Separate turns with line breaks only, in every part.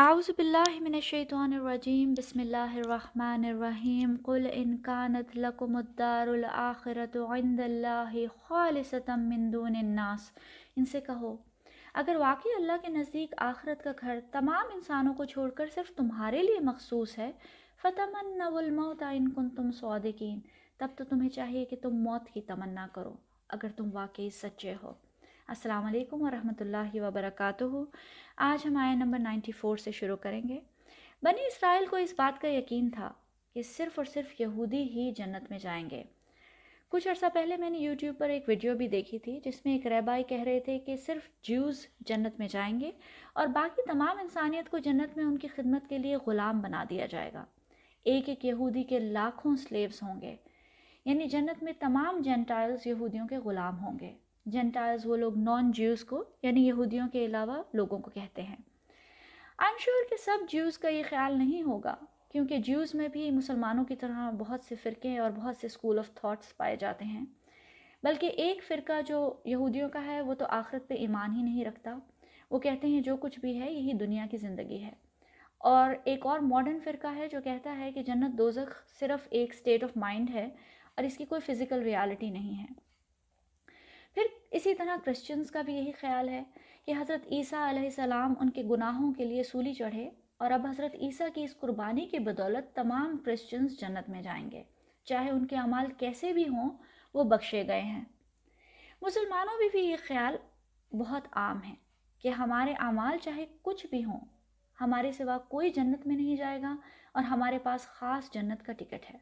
اعوذ باللہ من الشیطان الرجیم، بسم اللہ الرحمن الرحیم، قل ان كانت لكم الدار الاخرة عند اللہ خالصتا من دون الناس۔ ان سے کہو، اگر واقعی اللہ کے نزدیک آخرت کا گھر تمام انسانوں کو چھوڑ کر صرف تمہارے لیے مخصوص ہے، فَتَمَنَّوُ الْمَوْتَ إِن كُنْتُمْ صَادِقِينَ تب تو تمہیں چاہیے کہ تم موت کی تمنا کرو، اگر تم واقعی سچے ہو۔ السلام علیکم ورحمۃ اللہ وبرکاتہ۔ آج ہم آئے نمبر نائنٹی فور سے شروع کریں گے۔ بنی اسرائیل کو اس بات کا یقین تھا کہ صرف اور صرف یہودی ہی جنت میں جائیں گے۔ کچھ عرصہ پہلے میں نے یوٹیوب پر ایک ویڈیو بھی دیکھی تھی جس میں ایک ریبائی کہہ رہے تھے کہ صرف جیوز جنت میں جائیں گے اور باقی تمام انسانیت کو جنت میں ان کی خدمت کے لیے غلام بنا دیا جائے گا۔ ایک ایک یہودی کے لاکھوں سلیوز ہوں گے یعنی جنت میں تمام جینٹائلز یہودیوں کے غلام ہوں گے۔ جینٹائلز وہ لوگ نان جیوز کو یعنی یہودیوں کے علاوہ لوگوں کو کہتے ہیں۔ آئی ایم شیور کہ سب جیوز کا یہ خیال نہیں ہوگا، کیونکہ جیوز میں بھی مسلمانوں کی طرح بہت سے فرقے اور بہت سے اسکول آف تھاٹس پائے جاتے ہیں۔ بلکہ ایک فرقہ جو یہودیوں کا ہے، وہ تو آخرت پہ ایمان ہی نہیں رکھتا۔ وہ کہتے ہیں جو کچھ بھی ہے، یہی دنیا کی زندگی ہے۔ اور ایک اور ماڈرن فرقہ ہے جو کہتا ہے کہ جنت دوزخ صرف ایک اسٹیٹ آف مائنڈ ہے اور اس کی کوئی فزیکل ریالٹی نہیں ہے۔ پھر اسی طرح کرسچنس کا بھی یہی خیال ہے کہ حضرت عیسیٰ علیہ السلام ان کے گناہوں کے لیے سولی چڑھے اور اب حضرت عیسیٰ کی اس قربانی کی بدولت تمام کرسچنس جنت میں جائیں گے۔ چاہے ان کے اعمال کیسے بھی ہوں، وہ بخشے گئے ہیں۔ مسلمانوں بھی بھی یہ خیال بہت عام ہے کہ ہمارے اعمال چاہے کچھ بھی ہوں، ہمارے سوا کوئی جنت میں نہیں جائے گا اور ہمارے پاس خاص جنت کا ٹکٹ ہے۔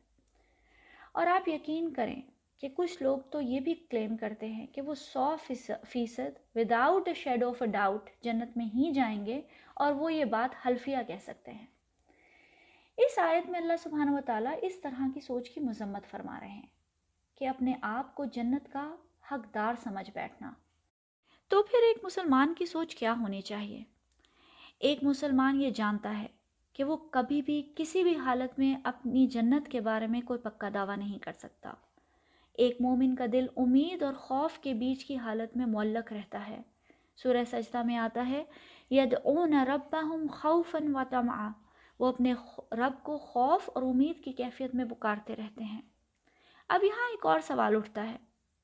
اور آپ یقین کریں کہ کچھ لوگ تو یہ بھی کلیم کرتے ہیں کہ وہ سو فیصد without a shade of a doubt جنت میں ہی جائیں گے اور وہ یہ بات حلفیہ کہہ سکتے ہیں۔ اس آیت میں اللہ سبحانہ و تعالیٰ اس طرح کی سوچ کی مذمت فرما رہے ہیں کہ اپنے آپ کو جنت کا حقدار سمجھ بیٹھنا۔ تو پھر ایک مسلمان کی سوچ کیا ہونی چاہیے؟ ایک مسلمان یہ جانتا ہے کہ وہ کبھی بھی کسی بھی حالت میں اپنی جنت کے بارے میں کوئی پکا دعویٰ نہیں کر سکتا۔ ایک مومن کا دل امید اور خوف کے بیچ کی حالت میں معلق رہتا ہے۔ سورہ سجدہ میں آتا ہے ید اون رب خوفن و تما وہ اپنے رب کو خوف اور امید کی کیفیت میں پکارتے رہتے ہیں۔ اب یہاں ایک اور سوال اٹھتا ہے،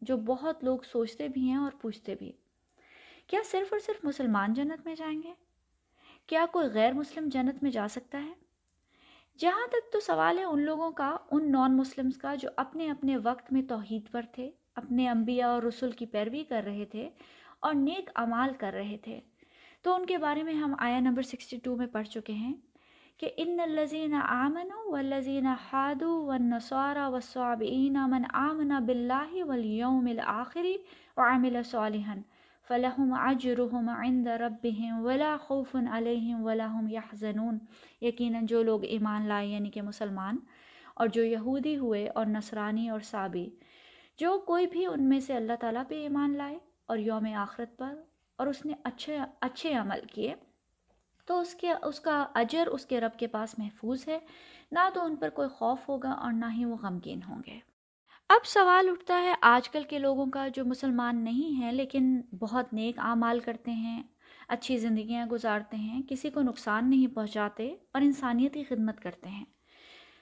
جو بہت لوگ سوچتے بھی ہیں اور پوچھتے بھی کیا صرف اور صرف مسلمان جنت میں جائیں گے؟ کیا کوئی غیر مسلم جنت میں جا سکتا ہے؟ جہاں تک تو سوال ہے ان لوگوں کا، ان نان مسلمس کا جو اپنے اپنے وقت میں توحید پر تھے، اپنے انبیاء اور رسول کی پیروی کر رہے تھے اور نیک عمال کر رہے تھے۔ تو ان کے بارے میں ہم آیا نمبر سکسٹی ٹو میں پڑھ چکے ہیں کہ ان الزین آمن و لذین حادو و نصارہ و صابعین من آمن بلّہ ولیوم الآخری و عامل صالحن فلاحم اجرحم عند ربهم ولا خوف علیہم ولاحم یحزنون۔ یقیناً جو لوگ ایمان لائے یعنی کہ مسلمان، اور جو یہودی ہوئے اور نصرانی اور صابی، جو کوئی بھی ان میں سے اللہ تعالیٰ پہ ایمان لائے اور یوم آخرت پر اور اس نے اچھے اچھے عمل کیے، تو اس کے، اس کا اجر اس کے رب کے پاس محفوظ ہے۔ نہ تو ان پر کوئی خوف ہوگا اور نہ ہی وہ غمگین ہوں گے۔ اب سوال اٹھتا ہے آج کل کے لوگوں کا جو مسلمان نہیں ہیں لیکن بہت نیک اعمال کرتے ہیں، اچھی زندگیاں گزارتے ہیں، کسی کو نقصان نہیں پہنچاتے اور انسانیتی خدمت کرتے ہیں۔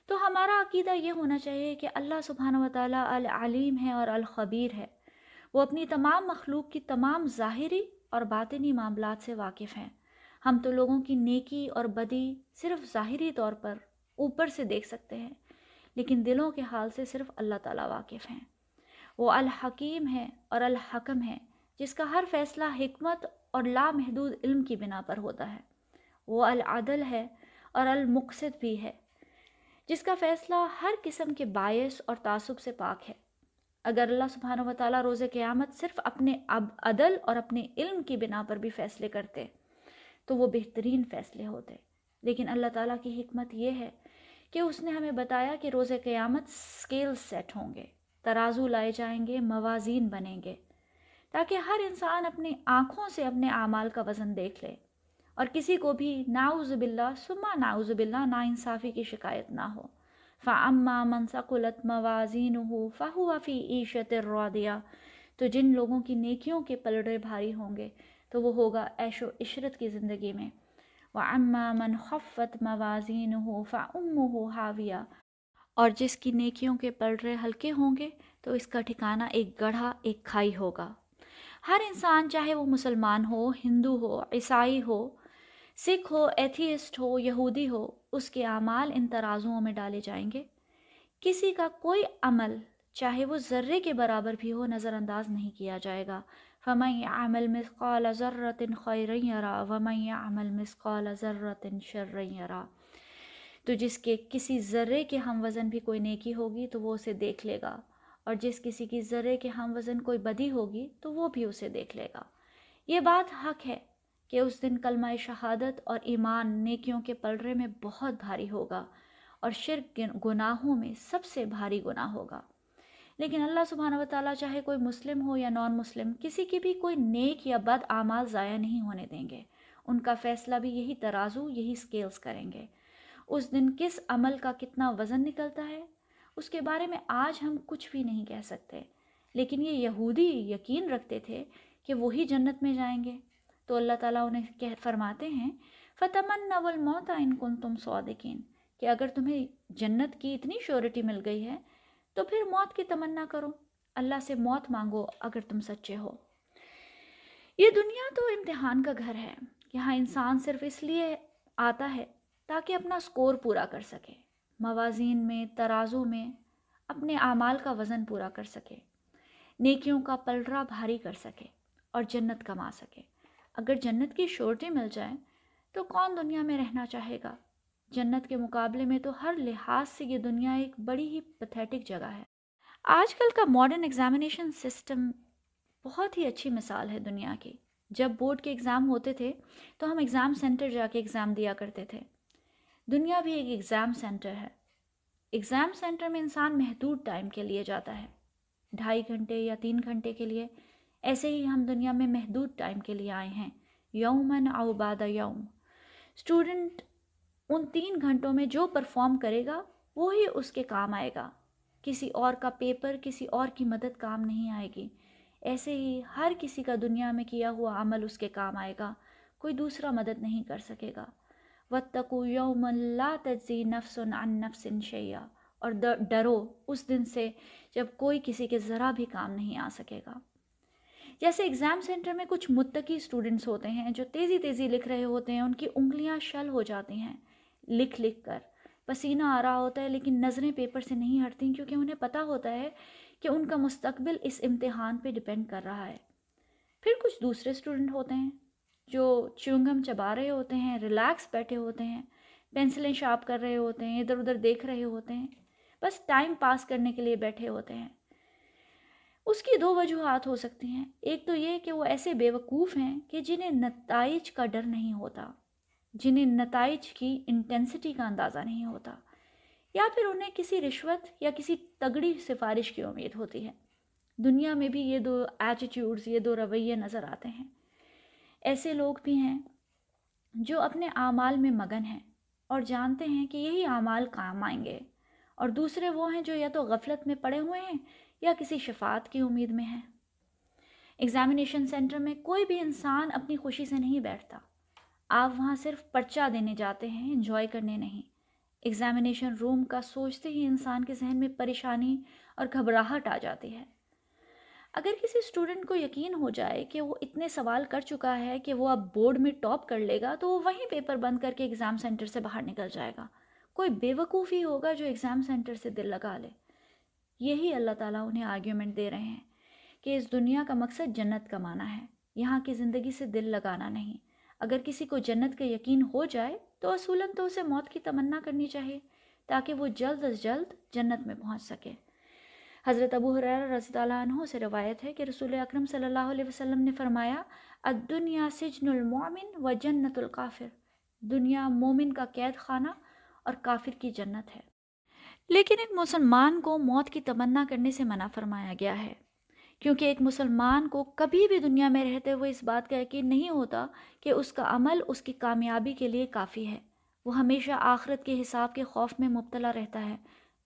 تو ہمارا عقیدہ یہ ہونا چاہیے کہ اللہ سبحانہ و تعالیٰ العلیم ہے اور الخبیر ہے۔ وہ اپنی تمام مخلوق کی تمام ظاہری اور باطنی معاملات سے واقف ہیں۔ ہم تو لوگوں کی نیکی اور بدی صرف ظاہری طور پر اوپر سے دیکھ سکتے ہیں۔ لیکن دلوں کے حال سے صرف اللہ تعالیٰ واقف ہیں۔ وہ الحکیم ہے اور الحکم ہے جس کا ہر فیصلہ حکمت اور لامحدود علم کی بنا پر ہوتا ہے۔ وہ العدل ہے اور المقصد بھی ہے، جس کا فیصلہ ہر قسم کے باعث اور تعصب سے پاک ہے۔ اگر اللہ سبحانہ و تعالیٰ روز قیامت صرف اپنے اب عدل اور اپنے علم کی بنا پر بھی فیصلے کرتے، تو وہ بہترین فیصلے ہوتے۔ لیکن اللہ تعالیٰ کی حکمت یہ ہے کہ اس نے ہمیں بتایا کہ روز قیامت سکیل سیٹ ہوں گے، ترازو لائے جائیں گے، موازین بنیں گے، تاکہ ہر انسان اپنی آنکھوں سے اپنے اعمال کا وزن دیکھ لے اور کسی کو بھی ناؤز باللہ سما ناؤز باللہ نا انصافی کی شکایت نہ ہو۔ فعما من ثقلت موازین ہو فہو فی عیشت الرادیہ تو جن لوگوں کی نیکیوں کے پلڑے بھاری ہوں گے، تو وہ ہوگا عیش و عشرت کی زندگی میں۔ وَعَمَّا مَنْ خَفَّتْ مَوَازِينُهُ فَأُمُّهُ حَاوِيَةٌ اور جس کی نیکیوں کے پلڑے ہلکے ہوں گے تو اس کا ٹھکانہ ایک گڑھا، ایک کھائی ہوگا۔ ہر انسان چاہے وہ مسلمان ہو، ہندو ہو، عیسائی ہو، سکھ ہو، ایتھیسٹ ہو، یہودی ہو، اس کے اعمال ان ترازوؤں میں ڈالے جائیں گے۔ کسی کا کوئی عمل، چاہے وہ ذرے کے برابر بھی ہو نظر انداز نہیں کیا جائے گا۔ فمن عمل مثقال ذرت خیر یرا ومن عمل مثقال ذرت شر یرا تو جس کے کسی ذرے کے ہم وزن بھی کوئی نیکی ہوگی تو وہ اسے دیکھ لے گا اور جس کسی کی ذرے کے ہم وزن کوئی بدی ہوگی تو وہ بھی اسے دیکھ لے گا۔ یہ بات حق ہے کہ اس دن کلمہ شہادت اور ایمان نیکیوں کے پلڑے میں بہت بھاری ہوگا اور شرک گناہوں میں سب سے بھاری گناہ ہوگا۔ لیکن اللہ سبحانہ و تعالیٰ چاہے کوئی مسلم ہو یا نان مسلم کسی کی بھی کوئی نیک یا بد اعمال ضائع نہیں ہونے دیں گے۔ ان کا فیصلہ بھی یہی ترازو، یہی سکیلز کریں گے۔ اس دن کس عمل کا کتنا وزن نکلتا ہے؟ اس کے بارے میں آج ہم کچھ بھی نہیں کہہ سکتے۔ لیکن یہ یہودی یقین رکھتے تھے کہ وہی جنت میں جائیں گے۔ تو اللہ تعالیٰ انہیں کہہ فرماتے ہیں فتمن نول موت ان کن تم سعودین کہ اگر تمہیں جنت کی اتنی شیورٹی مل گئی ہے تو پھر موت کی تمنا کرو۔ اللہ سے موت مانگو اگر تم سچے ہو۔ یہ دنیا تو امتحان کا گھر ہے۔ یہاں انسان صرف اس لیے آتا ہے تاکہ اپنا سکور پورا کر سکے۔ موازین میں ترازوں میں اپنے اعمال کا وزن پورا کر سکے۔ نیکیوں کا پلڑا بھاری کر سکے اور جنت کما سکے۔ اگر جنت کی شورٹی مل جائے تو کون دنیا میں رہنا چاہے گا؟ جنت کے مقابلے میں تو ہر لحاظ سے یہ دنیا ایک بڑی ہی پتھیٹک جگہ ہے۔ آج کل کا ماڈرن ایگزامینیشن سسٹم بہت ہی اچھی مثال ہے دنیا کی۔ جب بورڈ کے ایگزام ہوتے تھے تو ہم ایگزام سینٹر جا کے ایگزام دیا کرتے تھے۔ دنیا بھی ایک ایگزام سینٹر ہے۔ ایگزام سینٹر میں انسان محدود ٹائم کے لیے جاتا ہے۔ ڈھائی گھنٹے یا تین گھنٹے کے لیے۔ ایسے ہی ہم دنیا میں محدود ٹائم کے لیے آئے ہیں۔ یومن او بعد یوم۔ اسٹوڈنٹ ان تین گھنٹوں میں جو پرفارم کرے گا، وہی اس کے کام آئے گا۔ کسی اور کا پیپر کسی اور کی مدد کام نہیں آئے گی۔ ایسے ہی ہر کسی کا دنیا میں کیا ہوا عمل اس کے کام آئے گا۔ کوئی دوسرا مدد نہیں کر سکے گا۔ وَاتَّقُوا يَوْمًا لَا تَجْزِي نَفْسٌ عَن نَفْسٍ شَيْئًا۔ اور ڈرو اس دن سے جب کوئی کسی کے ذرا بھی کام نہیں آ سکے گا۔ جیسے ایگزام سینٹر میں کچھ متقی اسٹوڈنٹس ہوتے ہیں جو تیزی تیزی لکھ رہے ہوتے ہیں، ان کی انگلیاں شل ہو جاتی ہیں۔ لکھ لکھ کر۔ پسینہ آ رہا ہوتا ہے لیکن نظریں پیپر سے نہیں ہٹتی کیونکہ انہیں پتہ ہوتا ہے کہ ان کا مستقبل اس امتحان پہ ڈپینڈ کر رہا ہے۔ پھر کچھ دوسرے اسٹوڈنٹ ہوتے ہیں جو چونگم چبا رہے ہوتے ہیں، ریلیکس بیٹھے ہوتے ہیں، پینسلیں شارپ کر رہے ہوتے ہیں، ادھر ادھر دیکھ رہے ہوتے ہیں، بس ٹائم پاس کرنے کے لیے بیٹھے ہوتے ہیں۔ اس کی دو وجوہات ہو سکتی ہیں۔ ایک تو یہ کہ وہ ایسے بیوقوف ہیں کہ جنہیں نتائج کا ڈر نہیں ہوتا۔ جنہیں نتائج کی انٹینسٹی کا اندازہ نہیں ہوتا، یا پھر انہیں کسی رشوت یا کسی تگڑی سفارش کی امید ہوتی ہے۔ دنیا میں بھی یہ دو ایٹیٹیوڈز یہ دو رویے نظر آتے ہیں۔ ایسے لوگ بھی ہیں جو اپنے اعمال میں مگن ہیں اور جانتے ہیں کہ یہی اعمال کام آئیں گے۔ اور دوسرے وہ ہیں جو یا تو غفلت میں پڑے ہوئے ہیں یا کسی شفاعت کی امید میں ہیں۔ ایگزامینیشن سینٹر میں کوئی بھی انسان اپنی خوشی سے نہیں بیٹھتا۔ آپ وہاں صرف پرچہ دینے جاتے ہیں انجوائے کرنے نہیں۔ ایگزامینیشن روم کا سوچتے ہی انسان کے ذہن میں پریشانی اور گھبراہٹ آ جاتی ہے۔ اگر کسی اسٹوڈنٹ کو یقین ہو جائے کہ وہ اتنے سوال کر چکا ہے کہ وہ اب بورڈ میں ٹاپ کر لے گا، تو وہ وہیں پیپر بند کر کے ایگزام سینٹر سے باہر نکل جائے گا۔ کوئی بے وقوف ہی ہوگا جو ایگزام سینٹر سے دل لگا لے۔ یہی اللہ تعالیٰ انہیں آرگیومنٹ دے رہے ہیں کہ اس دنیا کا مقصد جنت کمانا ہے۔ یہاں کی زندگی سے دل لگانا نہیں۔ اگر کسی کو جنت کا یقین ہو جائے تو اصولاً تو اسے موت کی تمنا کرنی چاہیے تاکہ وہ جلد از جلد جنت میں پہنچ سکے۔ حضرت ابو حریر رضی اللہ عنہ سے روایت ہے کہ رسول اکرم صلی اللہ علیہ وسلم نے فرمایا، الدنیا سجن المومن و جنت القافر دنیا مومن کا قید خانہ اور کافر کی جنت ہے۔ لیکن ایک مسلمان کو موت کی تمنا کرنے سے منع فرمایا گیا ہے۔ کیونکہ ایک مسلمان کو کبھی بھی دنیا میں رہتے ہوئے اس بات کا یقین نہیں ہوتا کہ اس کا عمل اس کی کامیابی کے لیے کافی ہے۔ وہ ہمیشہ آخرت کے حساب کے خوف میں مبتلا رہتا ہے۔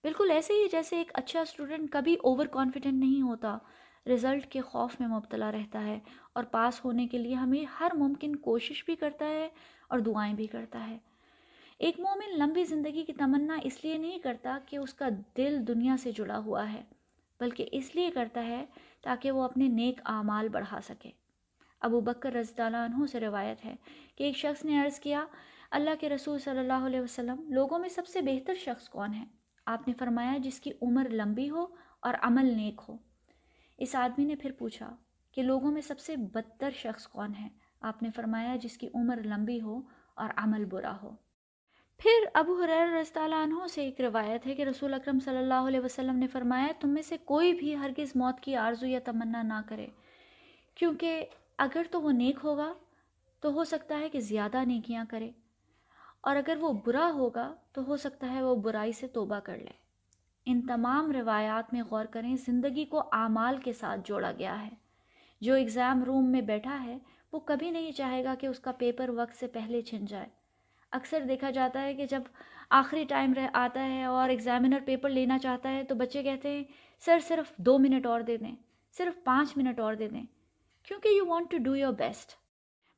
بالکل ایسے ہی جیسے ایک اچھا اسٹوڈنٹ کبھی اوور کانفیڈنٹ نہیں ہوتا رزلٹ کے خوف میں مبتلا رہتا ہے اور پاس ہونے کے لیے ہمیں ہر ممکن کوشش بھی کرتا ہے اور دعائیں بھی کرتا ہے۔ ایک مومن لمبی زندگی کی تمنا اس لیے نہیں کرتا کہ اس کا دل دنیا سے جڑا ہوا ہے، بلکہ اس لیے کرتا ہے تاکہ وہ اپنے نیک اعمال بڑھا سکے۔ ابو بکر رضی اللہ عنہ سے روایت ہے کہ ایک شخص نے عرض کیا، اللہ کے رسول صلی اللہ علیہ وسلم، لوگوں میں سب سے بہتر شخص کون ہے؟ آپ نے فرمایا، جس کی عمر لمبی ہو اور عمل نیک ہو۔ اس آدمی نے پھر پوچھا کہ لوگوں میں سب سے بدتر شخص کون ہے؟ آپ نے فرمایا، جس کی عمر لمبی ہو اور عمل برا ہو۔ پھر ابو حریر رضی اللہ عنہ سے ایک روایت ہے کہ رسول اکرم صلی اللہ علیہ وسلم نے فرمایا، تم میں سے کوئی بھی ہرگز موت کی آرزو یا تمنا نہ کرے۔ کیونکہ اگر تو وہ نیک ہوگا، تو ہو سکتا ہے کہ زیادہ نیکیاں کرے۔ اور اگر وہ برا ہوگا، تو ہو سکتا ہے وہ برائی سے توبہ کر لے۔ ان تمام روایات میں غور کریں، زندگی کو اعمال کے ساتھ جوڑا گیا ہے۔ جو اگزام روم میں بیٹھا ہے، وہ کبھی نہیں چاہے گا کہ اس کا پیپر وقت سے پہلے چھن جائے۔ اکثر دیکھا جاتا ہے کہ جب آخری ٹائم رہ آتا ہے اور ایگزامینر پیپر لینا چاہتا ہے تو بچے کہتے ہیں، سر، صرف دو منٹ اور دے دیں، صرف پانچ منٹ اور دے دیں، کیونکہ you want to do your best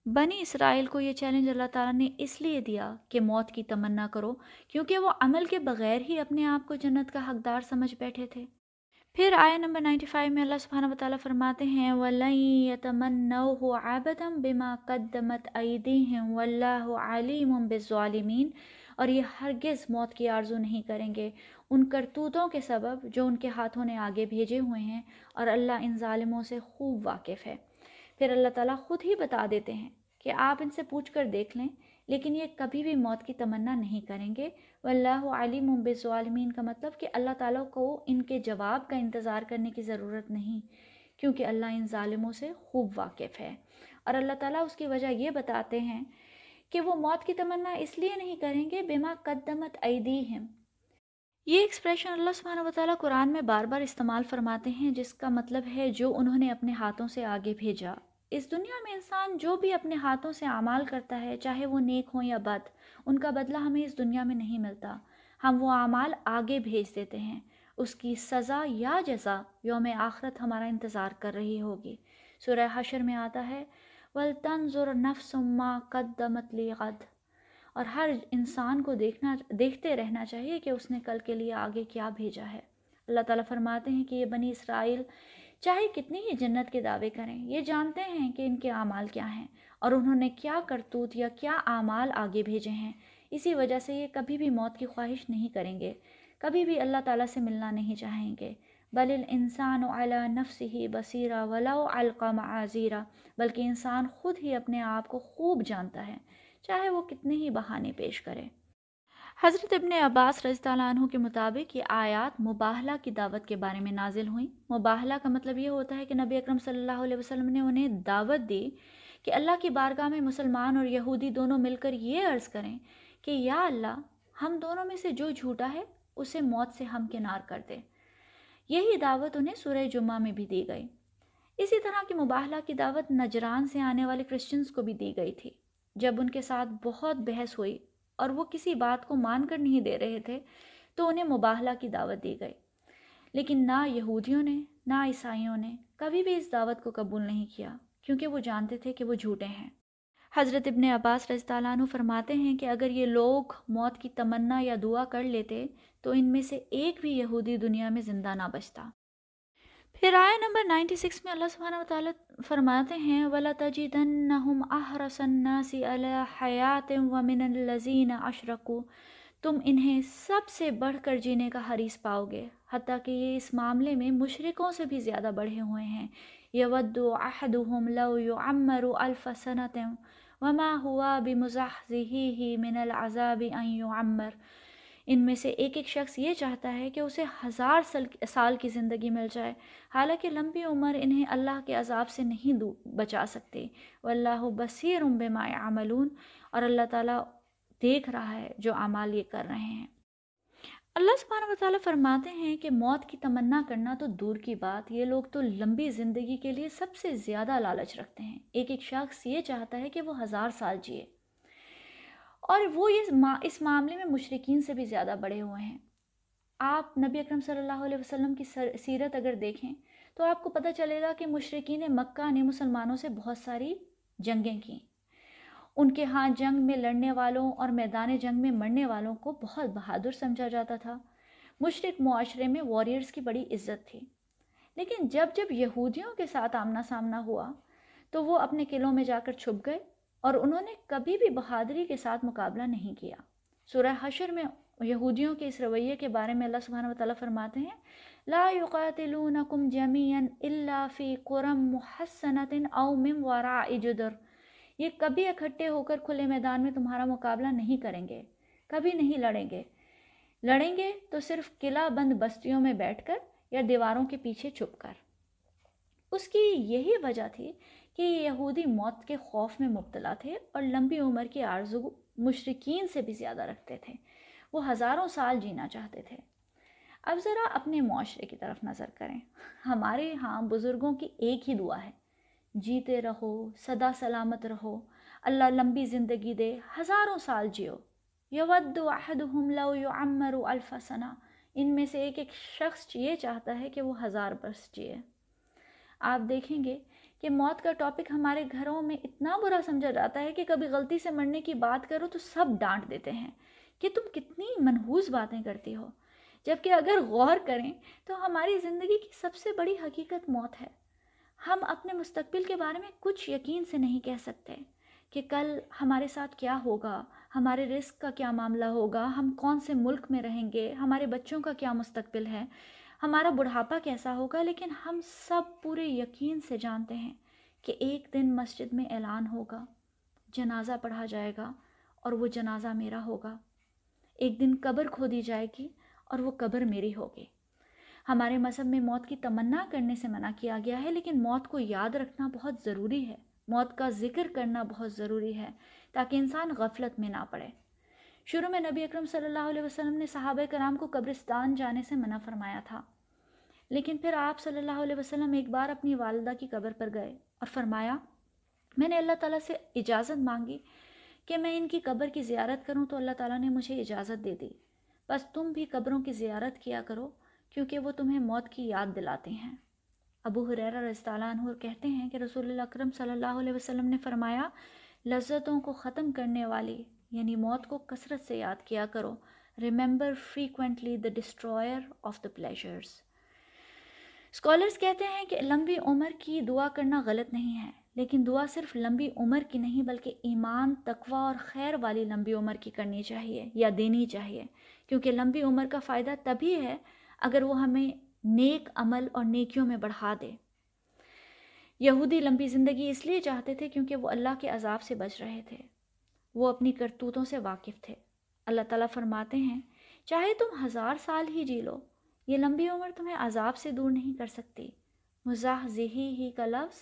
بنی اسرائیل کو یہ چیلنج اللہ تعالیٰ نے اس لیے دیا کہ موت کی تمنا کرو، کیونکہ وہ عمل کے بغیر ہی اپنے آپ کو جنت کا حقدار سمجھ بیٹھے تھے۔ پھر آیا نمبر 95 میں اللہ سبحانہ وتعالی فرماتے ہیں، وَلَن يَتَمَنَّوْهُ عَبَدًا بِمَا قَدَّمَتْ أَيْدِيهِمْ وَاللَّهُ عَلِيمٌ بِالظَّالِمِينَ۔ اور یہ ہرگز موت کی آرزو نہیں کریں گے۔ ان کرتوتوں کے سبب جو ان کے ہاتھوں نے آگے بھیجے ہوئے ہیں۔ اور اللہ ان ظالموں سے خوب واقف ہے۔ پھر اللہ تعالیٰ خود ہی بتا دیتے ہیں کہ آپ ان سے پوچھ کر دیکھ لیں، لیکن یہ کبھی بھی موت کی تمنا نہیں کریں گے۔ واللہ علیم بالظالمین کا مطلب کہ اللہ تعالیٰ کو ان کے جواب کا انتظار کرنے کی ضرورت نہیں، کیونکہ اللہ ان ظالموں سے خوب واقف ہے۔ اور اللہ تعالیٰ اس کی وجہ یہ بتاتے ہیں کہ وہ موت کی تمنا اس لیے نہیں کریں گے بما قدمت ایدیہم۔ یہ ایکسپریشن اللہ سبحانہ و تعالیٰ قرآن میں بار بار استعمال فرماتے ہیں، جس کا مطلب ہے جو انہوں نے اپنے ہاتھوں سے آگے بھیجا۔ اس دنیا میں انسان جو بھی اپنے ہاتھوں سے اعمال کرتا ہے، چاہے وہ نیک ہوں یا بد ان کا بدلہ ہمیں اس دنیا میں نہیں ملتا۔ ہم وہ اعمال آگے بھیج دیتے ہیں۔ اس کی سزا یا جزا یوم آخرت ہمارا انتظار کر رہی ہوگی۔ سورہ حشر میں آتا ہے، وَلْتَنظُرْ نَفْسٌ قَدَّمَتْ لِي اور ہر انسان کو دیکھنا، دیکھتے رہنا چاہیے کہ اس نے کل کے لیے آگے کیا بھیجا ہے۔ اللہ تعالیٰ فرماتے ہیں کہ یہ بنی اسرائیل چاہے کتنی ہی جنت کے دعوے کریں، یہ جانتے ہیں کہ ان کے اعمال کیا ہیں۔ اور انہوں نے کیا کرتوت یا کیا اعمال آگے بھیجے ہیں؟ اسی وجہ سے یہ کبھی بھی موت کی خواہش نہیں کریں گے۔ کبھی بھی اللہ تعالیٰ سے ملنا نہیں چاہیں گے۔ بل الانسان علی نفس ہی بصیرہ ولو القام عزیرہ بلکہ انسان خود ہی اپنے آپ کو خوب جانتا ہے، چاہے وہ کتنے ہی بہانے پیش کرے۔ حضرت ابن عباس رضی اللہ عنہ کے مطابق یہ آیات مباہلہ کی دعوت کے بارے میں نازل ہوئیں۔ مباہلہ کا مطلب یہ ہوتا ہے کہ نبی اکرم صلی اللہ علیہ وسلم نے انہیں دعوت دی کہ اللہ کی بارگاہ میں مسلمان اور یہودی دونوں مل کر یہ عرض کریں کہ یا اللہ، ہم دونوں میں سے جو جھوٹا ہے، اسے موت سے ہم کنار کر دے یہی دعوت انہیں سورہ جمعہ میں بھی دی گئی۔ اسی طرح کی مباہلہ کی دعوت نجران سے آنے والے کرسچنز کو بھی دی گئی تھی۔ جب ان کے ساتھ بہت بحث ہوئی اور وہ کسی بات کو مان کر نہیں دے رہے تھے، تو انہیں مباہلہ کی دعوت دی گئی۔ لیکن نہ یہودیوں نے، نہ عیسائیوں نے کبھی بھی اس دعوت کو قبول نہیں کیا۔ کیونکہ وہ جانتے تھے کہ وہ جھوٹے ہیں۔ حضرت ابن عباس رضی اللہ عنہ فرماتے ہیں کہ اگر یہ لوگ موت کی تمنا یا دعا کر لیتے تو ان میں سے ایک بھی یہودی دنیا میں زندہ نہ بچتا۔ پھر آئے نمبر نائنٹی سکس میں اللہ سبحانہ وتعالی فرماتے ہیں، وَلَا تَجِدَنَّهُمْ أَحْرَسَ النَّاسِ عَلَى حَيَاتٍ وَمِنَ الَّذِينَ أَشْرَكُوا۔ تم انہیں سب سے بڑھ کر جینے کا حریص پاؤ گے، حتیٰ کہ یہ اس معاملے میں مشرکوں سے بھی زیادہ بڑھے ہوئے ہیں۔ يَوَدُّ أَحَدُهُمْ لَوْ يُعَمَّرُ أَلْفَ سَنَةٍ وَمَا هُوَا بِمُزَحْزِهِهِ مِنَ الْعَذَابِ أَن يُعَمَّرُ۔ ان میں سے ایک ایک شخص یہ چاہتا ہے کہ اسے ہزار سال کی زندگی مل جائے۔ حالانکہ لمبی عمر انہیں اللہ کے عذاب سے نہیں بچا سکتے۔ واللہ بصیر بما عملون اور اللہ تعالیٰ دیکھ رہا ہے جو اعمال یہ کر رہے ہیں۔ اللہ سبحانہ و تعالیٰ فرماتے ہیں کہ موت کی تمنا کرنا تو دور کی بات، یہ لوگ تو لمبی زندگی کے لیے سب سے زیادہ لالچ رکھتے ہیں۔ ایک ایک شخص یہ چاہتا ہے کہ وہ ہزار سال جیے۔ اور وہ اس معاملے میں مشرقین سے بھی زیادہ بڑے ہوئے ہیں۔ آپ نبی اکرم صلی اللہ علیہ وسلم کی سیرت اگر دیکھیں تو آپ کو پتہ چلے گا کہ مشرقین مکہ نے مسلمانوں سے بہت ساری جنگیں کیں۔ ان کے ہاں جنگ میں لڑنے والوں اور میدان جنگ میں مرنے والوں کو بہت بہادر سمجھا جاتا تھا۔ مشرق معاشرے میں واریئرز کی بڑی عزت تھی۔ لیکن جب جب یہودیوں کے ساتھ آمنا سامنا ہوا، تو وہ اپنے قلعوں میں جا کر چھپ گئے اور انہوں نے کبھی بھی بہادری کے ساتھ مقابلہ نہیں کیا۔ سورہ حشر میں یہودیوں کے اس رویے کے بارے میں اللہ سبحانہ و تعالیٰ فرماتے ہیں، لا يقاتلونكم جميعا الا في قرم محسنة او من وراء جدر۔ یہ کبھی اکٹھے ہو کر کھلے میدان میں تمہارا مقابلہ نہیں کریں گے، کبھی نہیں لڑیں گے۔ لڑیں گے تو صرف قلعہ بند بستیوں میں بیٹھ کر یا دیواروں کے پیچھے چھپ کر۔ اس کی یہی وجہ تھی کہ یہ یہودی موت کے خوف میں مبتلا تھے اور لمبی عمر کی آرزو مشرقین سے بھی زیادہ رکھتے تھے۔ وہ ہزاروں سال جینا چاہتے تھے۔ اب ذرا اپنے معاشرے کی طرف نظر کریں۔ ہمارے ہاں بزرگوں کی ایک ہی دعا ہے۔ جیتے رہو صدا سلامت رہو۔ اللہ لمبی زندگی دے، ہزاروں سال جیو۔ یود احدہم لو یعمر الف سنہ۔ ان میں سے ایک ایک شخص یہ چاہتا ہے کہ وہ ہزار برس جیے۔ آپ دیکھیں گے کہ موت کا ٹاپک ہمارے گھروں میں اتنا برا سمجھا جاتا ہے کہ کبھی غلطی سے مرنے کی بات کرو تو سب ڈانٹ دیتے ہیں کہ تم کتنی منحوس باتیں کرتی ہو۔ جبکہ اگر غور کریں تو ہماری زندگی کی سب سے بڑی حقیقت موت ہے۔ ہم اپنے مستقبل کے بارے میں کچھ یقین سے نہیں کہہ سکتے کہ کل ہمارے ساتھ کیا ہوگا، ہمارے رزق کا کیا معاملہ ہوگا، ہم کون سے ملک میں رہیں گے، ہمارے بچوں کا کیا مستقبل ہے، ہمارا بڑھاپا کیسا ہوگا؟ لیکن ہم سب پورے یقین سے جانتے ہیں کہ ایک دن مسجد میں اعلان ہوگا، جنازہ پڑھا جائے گا اور وہ جنازہ میرا ہوگا۔ ایک دن قبر کھودی جائے گی اور وہ قبر میری ہوگی۔ ہمارے مذہب میں موت کی تمنا کرنے سے منع کیا گیا ہے، لیکن موت کو یاد رکھنا بہت ضروری ہے۔ موت کا ذکر کرنا بہت ضروری ہے تاکہ انسان غفلت میں نہ پڑے۔ شروع میں نبی اکرم صلی اللہ علیہ وسلم نے صحابہ کرام کو قبرستان جانے سے منع فرمایا تھا، لیکن پھر آپ صلی اللہ علیہ وسلم ایک بار اپنی والدہ کی قبر پر گئے اور فرمایا، میں نے اللہ تعالیٰ سے اجازت مانگی کہ میں ان کی قبر کی زیارت کروں تو اللہ تعالیٰ نے مجھے اجازت دے دی۔ بس تم بھی قبروں کی زیارت کیا کرو۔ کیونکہ وہ تمہیں موت کی یاد دلاتے ہیں۔ ابو حریرہ رضی اللہ عنہ کہتے ہیں کہ رسول اللہ اکرم صلی اللہ علیہ وسلم نے فرمایا، لذتوں کو ختم کرنے والی یعنی موت کو کثرت سے یاد کیا کرو۔ Remember frequently the destroyer of the pleasures scholars کہتے ہیں کہ لمبی عمر کی دعا کرنا غلط نہیں ہے، لیکن دعا صرف لمبی عمر کی نہیں، بلکہ ایمان، تقوی اور خیر والی لمبی عمر کی کرنی چاہیے یا دینی چاہیے۔ کیونکہ لمبی عمر کا فائدہ تبھی ہے اگر وہ ہمیں نیک عمل اور نیکیوں میں بڑھا دے۔ یہودی لمبی زندگی اس لیے چاہتے تھے کیونکہ وہ اللہ کے عذاب سے بچ رہے تھے۔ وہ اپنی کرتوتوں سے واقف تھے۔ اللہ تعالیٰ فرماتے ہیں، چاہے تم ہزار سال ہی جی لو، یہ لمبی عمر تمہیں عذاب سے دور نہیں کر سکتی۔ مزاح ذہی ہی کا لفظ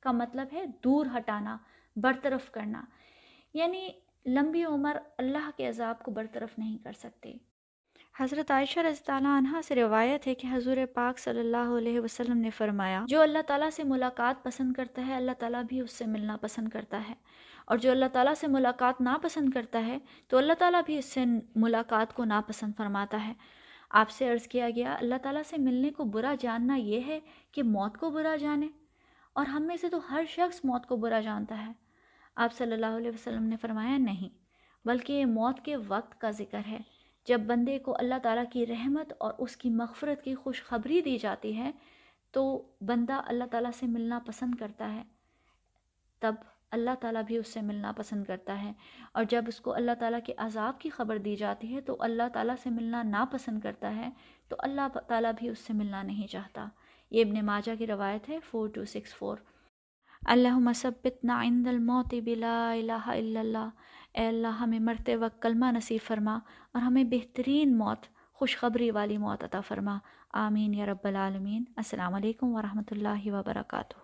کا مطلب ہے دور ہٹانا، برطرف کرنا۔ یعنی لمبی عمر اللہ کے عذاب کو برطرف نہیں کر سکتی حضرت عائشہ رضی اللہ عنہ سے روایت ہے کہ حضور پاک صلی اللہ علیہ وسلم نے فرمایا، جو اللہ تعالیٰ سے ملاقات پسند کرتا ہے، اللہ تعالیٰ بھی اس سے ملنا پسند کرتا ہے۔ اور جو اللہ تعالیٰ سے ملاقات ناپسند کرتا ہے، تو اللہ تعالیٰ بھی اس سے ملاقات کو ناپسند فرماتا ہے۔ آپ سے عرض کیا گیا، اللہ تعالیٰ سے ملنے کو برا جاننا یہ ہے کہ موت کو برا جانے۔ اور ہم میں سے تو ہر شخص موت کو برا جانتا ہے۔ آپ صلی اللہ علیہ وسلم نے فرمایا، نہیں، بلکہ یہ موت کے وقت کا ذکر ہے۔ جب بندے کو اللہ تعالیٰ کی رحمت اور اس کی مغفرت کی خوشخبری دی جاتی ہے، تو بندہ اللہ تعالیٰ سے ملنا پسند کرتا ہے۔ تب اللہ تعالیٰ بھی اس سے ملنا پسند کرتا ہے۔ اور جب اس کو اللہ تعالیٰ کے عذاب کی خبر دی جاتی ہے، تو اللہ تعالیٰ سے ملنا ناپسند کرتا ہے، تو اللہ تعالیٰ بھی اس سے ملنا نہیں چاہتا۔ یہ ابن ماجہ کی روایت ہے فور ٹو سکس فور اللہ مثبتنا عند الموت بلا الہ الا اللہ۔ اے اللہ، ہمیں مرتے وقت کلمہ نصیب فرما اور ہمیں بہترین موت، خوشخبری والی موت عطا فرما۔ آمین یا رب العالمین۔ السلام علیکم ورحمۃ اللہ وبرکاتہ۔